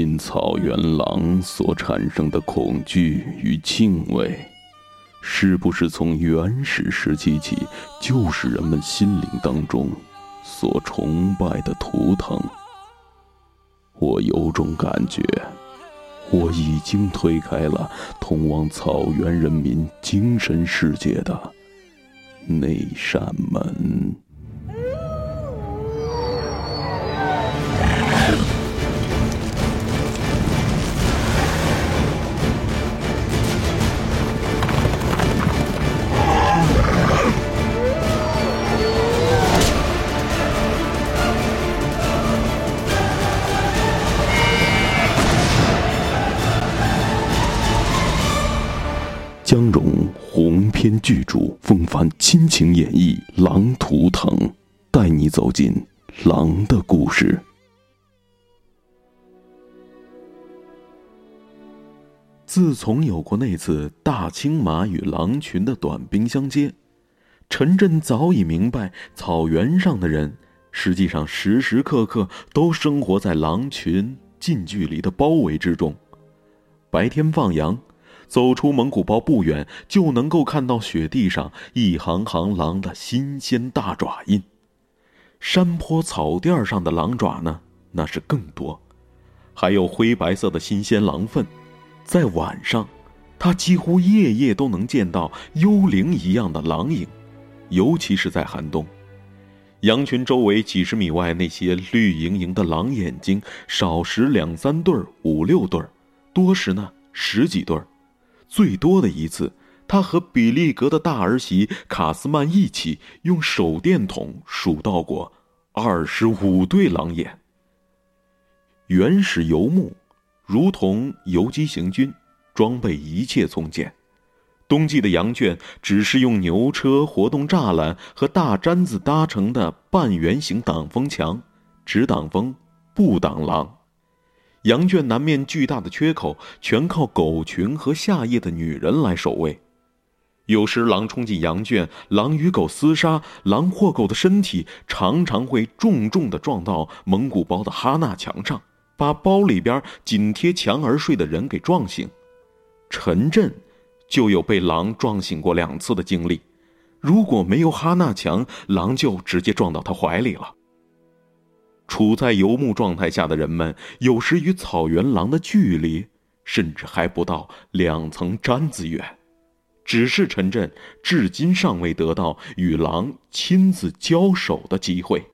因草原狼所产生的恐惧与敬畏，是不是从原始时期起就是人们心灵当中所崇拜的图腾？我有种感觉，我已经推开了通往草原人民精神世界的那扇门。凡，亲情演绎《狼图腾》，带你走进狼的故事。自从有过那次大青马与狼群的短兵相接，陈震早已明白，草原上的人实际上时时刻刻都生活在狼群近距离的包围之中。白天放羊。走出蒙古包不远，就能够看到雪地上一行行狼的新鲜大爪印。山坡草垫上的狼爪呢，那是更多，还有灰白色的新鲜狼粪。在晚上，他几乎夜夜都能见到幽灵一样的狼影，尤其是在寒冬。羊群周围几十米外，那些绿莹莹的狼眼睛，少时两三对儿、五六对儿，多时呢十几对儿。最多的一次，他和比利格的大儿媳卡斯曼一起用手电筒数到过二十五对狼眼。原始游牧，如同游击行军，装备一切从简。冬季的羊圈只是用牛车、活动栅栏和大毡子搭成的半圆形挡风墙，只挡风，不挡狼。羊圈南面巨大的缺口，全靠狗群和下夜的女人来守卫。有时狼冲进羊圈，狼与狗厮杀，狼或狗的身体常常会重重的撞到蒙古包的哈纳墙上，把包里边紧贴墙而睡的人给撞醒。陈震就有被狼撞醒过两次的经历。如果没有哈纳墙，狼就直接撞到他怀里了。处在游牧状态下的人们，有时与草原狼的距离，甚至还不到两层毡子远。只是陈震至今尚未得到与狼亲自交手的机会。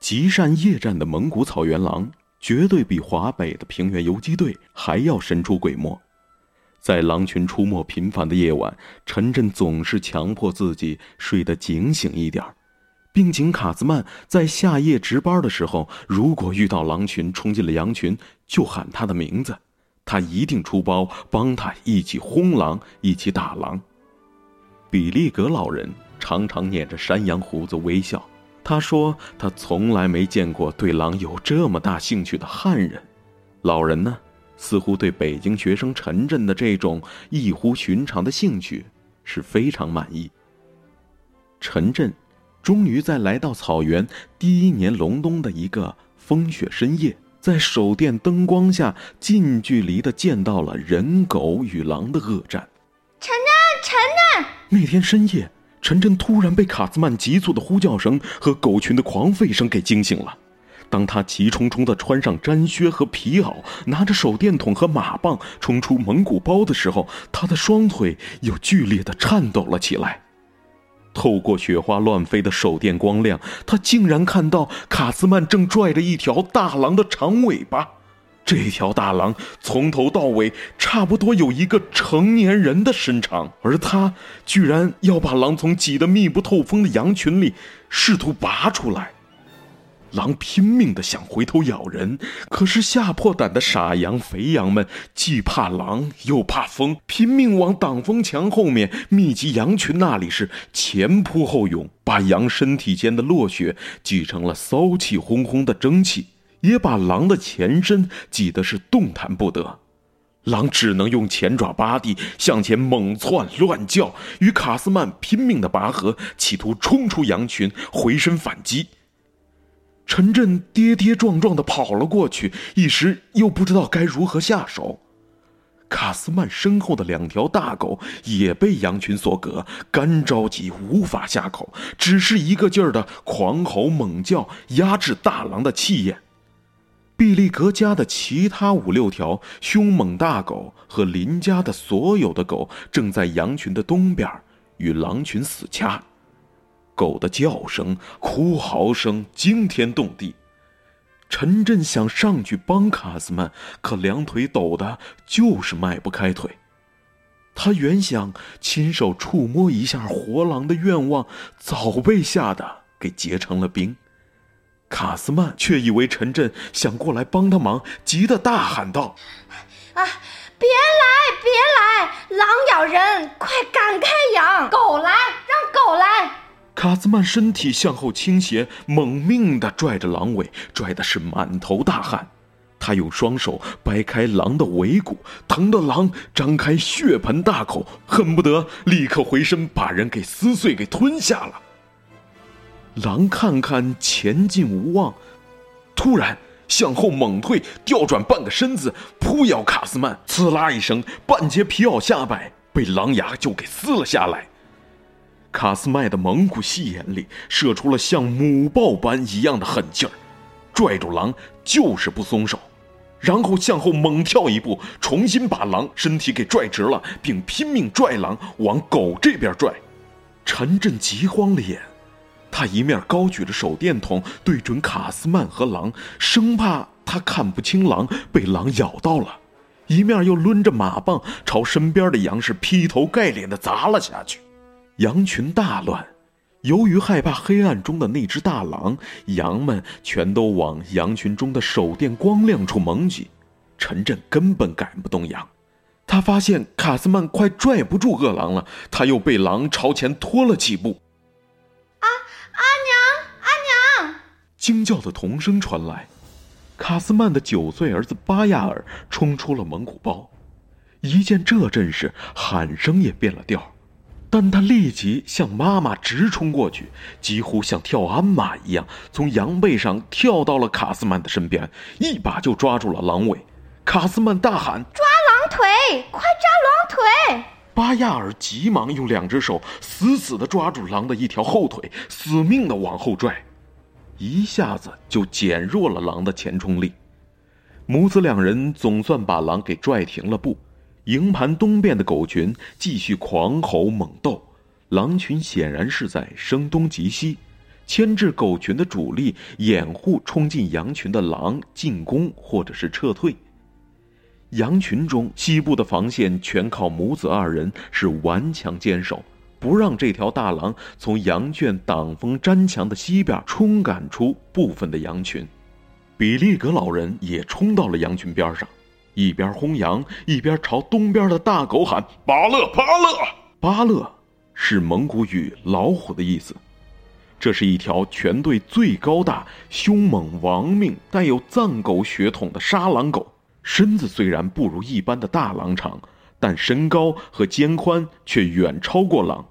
极善夜战的蒙古草原狼，绝对比华北的平原游击队还要神出鬼没。在狼群出没频繁的夜晚，陈震总是强迫自己睡得警醒一点儿。并请卡兹曼在夏夜值班的时候，如果遇到狼群冲进了羊群，就喊他的名字，他一定出包帮他一起轰狼，一起打狼。比利格老人常常捻着山羊胡子微笑，他说他从来没见过对狼有这么大兴趣的汉人。老人呢，似乎对北京学生陈震的这种异乎寻常的兴趣是非常满意。陈震。终于在来到草原第一年隆冬的一个风雪深夜，在手电灯光下近距离的见到了人狗与狼的恶战。晨晨，晨晨！那天深夜，晨晨突然被卡兹曼急促的呼叫声和狗群的狂吠声给惊醒了。当他急冲冲的穿上毡靴和皮袄，拿着手电筒和马棒冲出蒙古包的时候，他的双腿又剧烈的颤抖了起来。透过雪花乱飞的手电光亮，他竟然看到卡斯曼正拽着一条大狼的长尾巴。这条大狼从头到尾差不多有一个成年人的身长，而他居然要把狼从挤得密不透风的羊群里试图拔出来。狼拼命的想回头咬人，可是吓破胆的傻羊、肥羊们既怕狼又怕风，拼命往挡风墙后面密集羊群那里是前扑后涌，把羊身体间的落雪挤成了骚气烘烘的蒸汽，也把狼的前身挤得是动弹不得。狼只能用前爪扒地向前猛窜乱叫，与卡斯曼拼命的拔河，企图冲出羊群，回身反击。陈震跌跌撞撞的跑了过去，一时又不知道该如何下手。卡斯曼身后的两条大狗也被羊群所隔，干着急，无法下口，只是一个劲儿的狂吼猛叫，压制大狼的气焰。毕利格家的其他五六条凶猛大狗和邻家的所有的狗正在羊群的东边与狼群死掐，狗的叫声、哭嚎声惊天动地。陈震想上去帮卡斯曼，可两腿抖的，就是迈不开腿。他原想亲手触摸一下活狼的愿望，早被吓得给结成了冰。卡斯曼却以为陈震想过来帮他忙，急得大喊道：“啊，别来，别来！狼咬人，快赶开羊！狗来，让狗来！”卡斯曼身体向后倾斜，猛命地拽着狼尾，拽的是满头大汗。他用双手掰开狼的尾骨，疼得狼张开血盆大口，恨不得立刻回身把人给撕碎、给吞下了。狼看看前进无望，突然向后猛退，调转半个身子，扑咬卡斯曼。呲啦一声，半截皮袄下摆被狼牙就给撕了下来。卡斯麦的蒙古细眼里射出了像母豹般一样的狠劲儿，拽住狼就是不松手，然后向后猛跳一步，重新把狼身体给拽直了，并拼命拽狼往狗这边拽。陈震急慌了眼，他一面高举着手电筒对准卡斯曼和狼，生怕他看不清狼被狼咬到了，一面又抡着马棒朝身边的羊是劈头盖脸的砸了下去。羊群大乱，由于害怕黑暗中的那只大狼，羊们全都往羊群中的手电光亮处猛挤。陈震根本赶不动羊，他发现卡斯曼快拽不住恶狼了，他又被狼朝前拖了几步。阿阿娘，阿娘！惊叫的童声传来，卡斯曼的九岁儿子巴亚尔冲出了蒙古包，一见这阵势，喊声也变了调。但他立即向妈妈直冲过去，几乎像跳鞍马一样，从羊背上跳到了卡斯曼的身边，一把就抓住了狼尾。卡斯曼大喊：“抓狼腿！快抓狼腿！”巴亚尔急忙用两只手死死地抓住狼的一条后腿，死命地往后拽，一下子就减弱了狼的前冲力。母子两人总算把狼给拽停了步。营盘东边的狗群继续狂吼猛斗，狼群显然是在声东击西，牵制狗群的主力，掩护冲进羊群的狼进攻或者是撤退。羊群中西部的防线全靠母子二人是顽强坚守，不让这条大狼从羊圈挡风粘墙的西边冲赶出部分的羊群。比利格老人也冲到了羊群边上。一边轰羊，一边朝东边的大狗喊：“巴勒，巴勒！”巴勒是蒙古语“老虎”的意思。这是一条全队最高大、凶猛、亡命、带有藏狗血统的沙狼狗。身子虽然不如一般的大狼长，但身高和肩宽却远超过狼。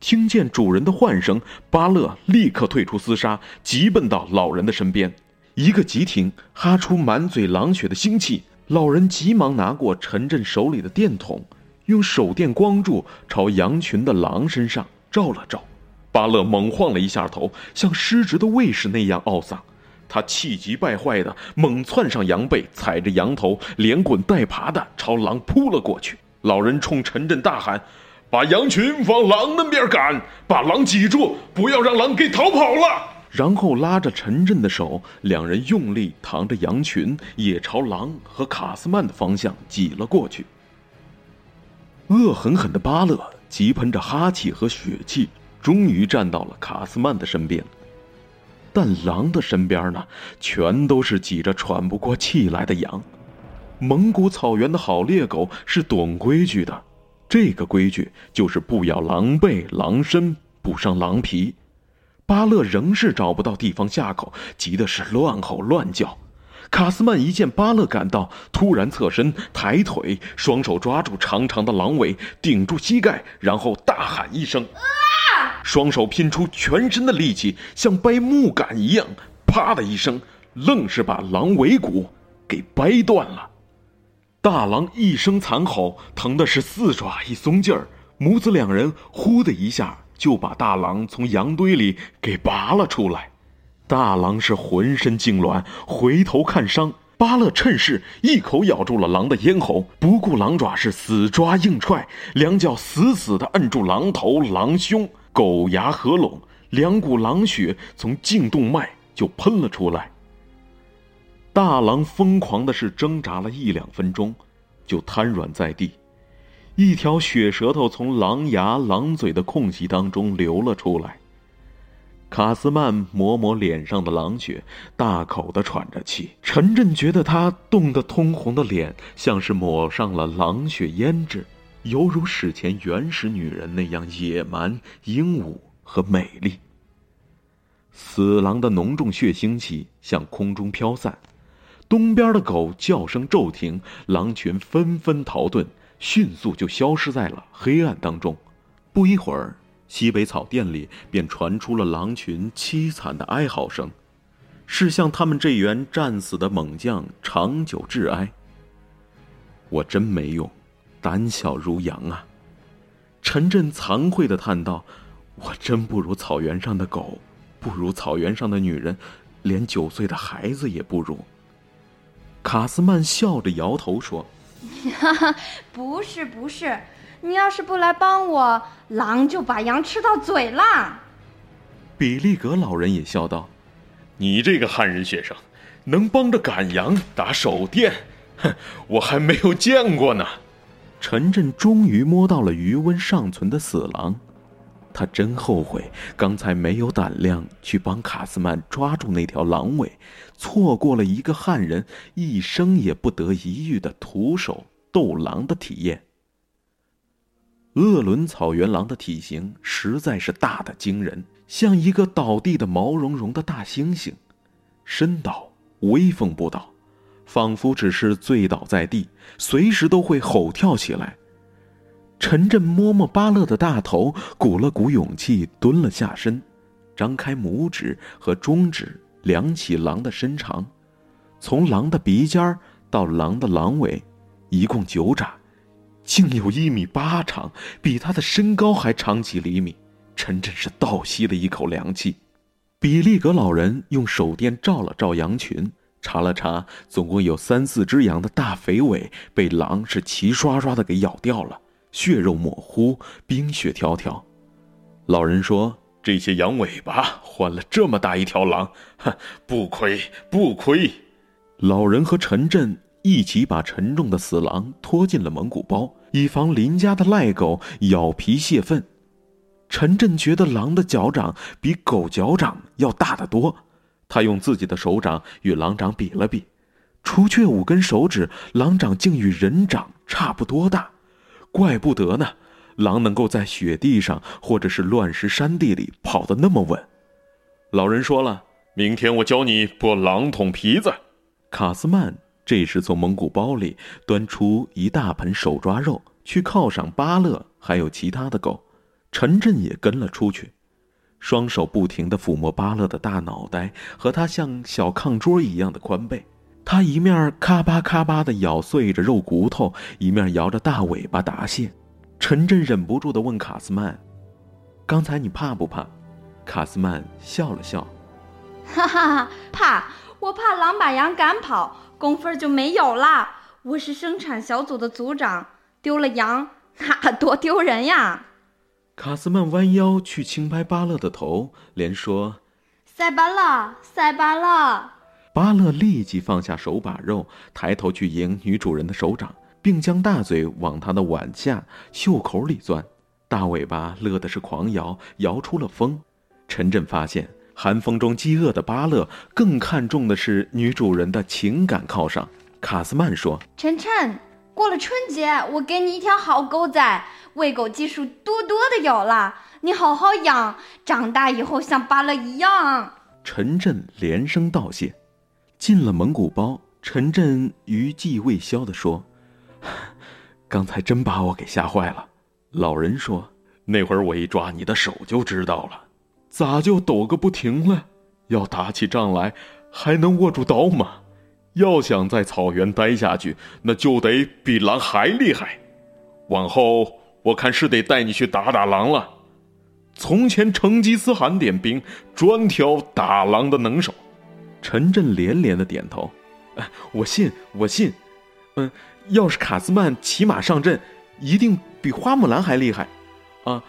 听见主人的唤声，巴勒立刻退出厮杀，急奔到老人的身边，一个急停，哈出满嘴狼血的腥气。老人急忙拿过陈震手里的电筒，用手电光柱朝羊群的狼身上照了照。巴勒猛晃了一下头，像失职的卫士那样懊丧。他气急败坏的猛窜上羊背，踩着羊头，连滚带爬的朝狼扑了过去。老人冲陈震大喊：“把羊群往狼那边赶，把狼挤住，不要让狼给逃跑了。”然后拉着陈震的手，两人用力扛着羊群，也朝狼和卡斯曼的方向挤了过去。恶狠狠的巴勒急喷着哈气和血气，终于站到了卡斯曼的身边。但狼的身边呢，全都是挤着喘不过气来的羊。蒙古草原的好猎狗是懂规矩的，这个规矩就是不咬狼背、狼身，不伤狼皮。巴勒仍是找不到地方下口，急的是乱吼乱叫。卡斯曼一见巴勒赶到，突然侧身抬腿，双手抓住长长的狼尾，顶住膝盖，然后大喊一声：“啊！”双手拼出全身的力气，像掰木杆一样，啪的一声，愣是把狼尾骨给掰断了。大狼一声惨吼，疼的是四爪一松劲儿，母子两人呼的一下就把大狼从羊堆里给拔了出来。大狼是浑身痉挛，回头看伤。巴勒趁势一口咬住了狼的咽喉，不顾狼爪是死抓硬踹，两脚死死地摁住狼头、狼胸，狗牙合拢，两股狼血从颈动脉就喷了出来。大狼疯狂的是挣扎了一两分钟，就瘫软在地，一条血舌头从狼牙、狼嘴的空隙当中流了出来。卡斯曼抹抹脸上的狼血，大口的喘着气。陈震觉得他冻得通红的脸，像是抹上了狼血胭脂，犹如史前原始女人那样野蛮、英武和美丽。死狼的浓重血腥气向空中飘散，东边的狗叫声骤停，狼群纷纷逃遁，迅速就消失在了黑暗当中。不一会儿。西北草甸里便传出了狼群凄惨的哀嚎声，是向他们这员战死的猛将长久致哀。我真没用，胆小如羊啊！陈震惭愧的叹道：“我真不如草原上的狗，不如草原上的女人，连九岁的孩子也不如。”卡斯曼笑着摇头说：“哈哈，不是，不是。”你要是不来帮我，狼就把羊吃到嘴了。比利格老人也笑道：“你这个汉人学生，能帮着赶羊、打手电，哼，我还没有见过呢。”陈震终于摸到了余温尚存的死狼，他真后悔刚才没有胆量去帮卡斯曼抓住那条狼尾，错过了一个汉人一生也不得一遇的徒手斗狼的体验。鄂伦草原狼的体型实在是大的惊人，像一个倒地的毛茸茸的大猩猩，身倒威风不倒，仿佛只是醉倒在地，随时都会吼跳起来。陈震摸摸巴勒的大头，鼓了鼓勇气，蹲了下身，张开拇指和中指量起狼的身长，从狼的鼻尖到狼的狼尾，一共九掌。竟有一米八长，比他的身高还长几厘米。陈真是倒吸了一口凉气。比利格老人用手电照了照羊群，查了查，总共有三四只羊的大肥尾被狼是齐刷刷的给咬掉了，血肉模糊，冰雪迢迢。老人说：“这些羊尾巴换了这么大一条狼，哼，不亏不亏。”老人和陈震一起把沉重的死狼拖进了蒙古包。以防邻家的赖狗咬皮泄愤，陈震觉得狼的脚掌比狗脚掌要大得多。他用自己的手掌与狼掌比了比，除却五根手指，狼掌竟与人掌差不多大。怪不得呢，狼能够在雪地上或者是乱石山地里跑得那么稳。老人说了，明天我教你剥狼桶皮子。卡斯曼。这时，从蒙古包里端出一大盆手抓肉，去犒赏巴勒，还有其他的狗。陈震也跟了出去，双手不停地抚摸巴勒的大脑袋和他像小炕桌一样的宽背。他一面咔吧咔吧地咬碎着肉骨头，一面摇着大尾巴答谢。陈震忍不住地问卡斯曼：“刚才你怕不怕？”卡斯曼笑了笑：“哈哈，怕！我怕狼把羊赶跑。”工分就没有了。我是生产小组的组长，丢了羊，那多丢人呀！卡斯曼弯腰去轻拍巴勒的头，连说：“塞巴勒，塞巴勒。”巴勒立即放下手把肉，抬头去迎女主人的手掌，并将大嘴往她的碗下袖口里钻，大尾巴乐的是狂摇，摇出了风。陈震发现。寒风中饥饿的巴勒更看重的是女主人的情感犒赏。卡斯曼说：“晨晨，过了春节，我给你一条好狗仔，喂狗技术多多的有了，你好好养，长大以后像巴勒一样。”陈震连声道谢。进了蒙古包，陈震余悸未消地说：“刚才真把我给吓坏了。”老人说：“那会儿我一抓你的手就知道了。”咋就抖个不停了？要打起仗来，还能握住刀吗？要想在草原待下去，那就得比狼还厉害。往后我看是得带你去打打狼了。从前成吉思汗点兵，专挑打狼的能手。陈震连连的点头，我信，我信。嗯，要是卡斯曼骑马上阵，一定比花木兰还厉害。啊，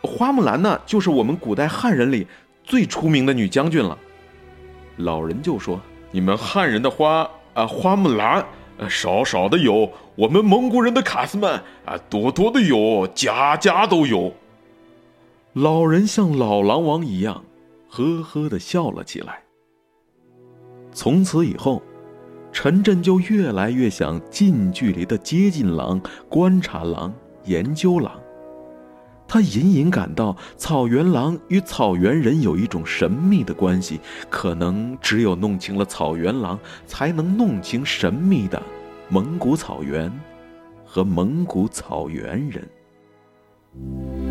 花木兰呢，就是我们古代汉人里最出名的女将军了。老人就说。你们汉人的花啊，花木兰，少少的有；我们蒙古人的卡斯曼啊，多多的有，家家都有。老人像老狼王一样，呵呵的笑了起来。从此以后，陈震就越来越想近距离的接近狼，观察狼，研究狼。他隐隐感到草原狼与草原人有一种神秘的关系，可能只有弄清了草原狼，才能弄清神秘的蒙古草原和蒙古草原人。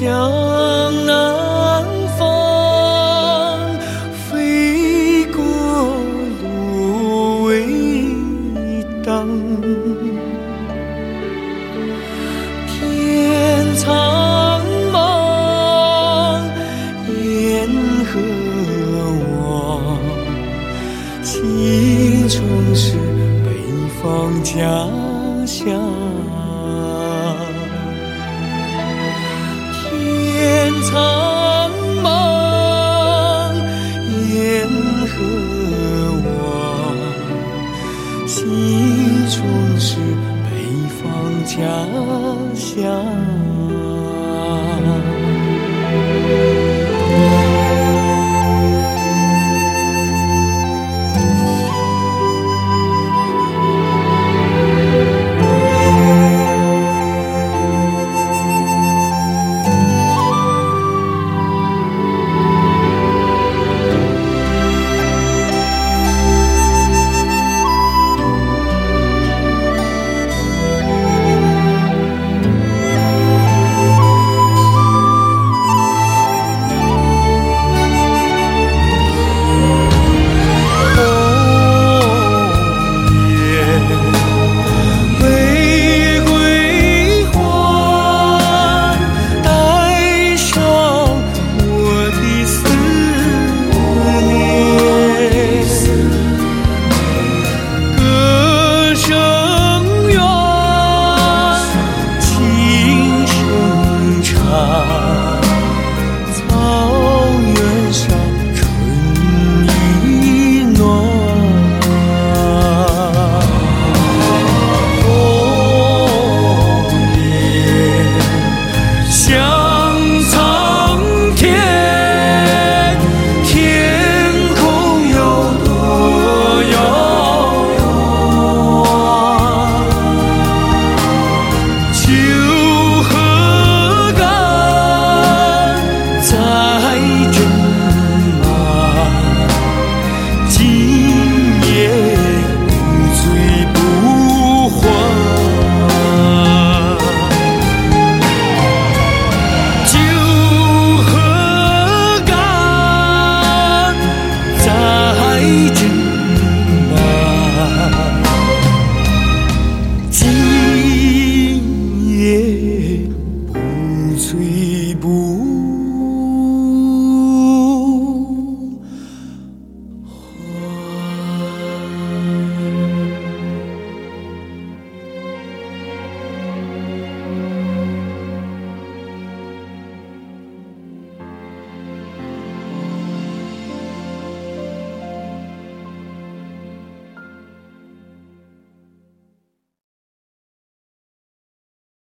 江南。家乡。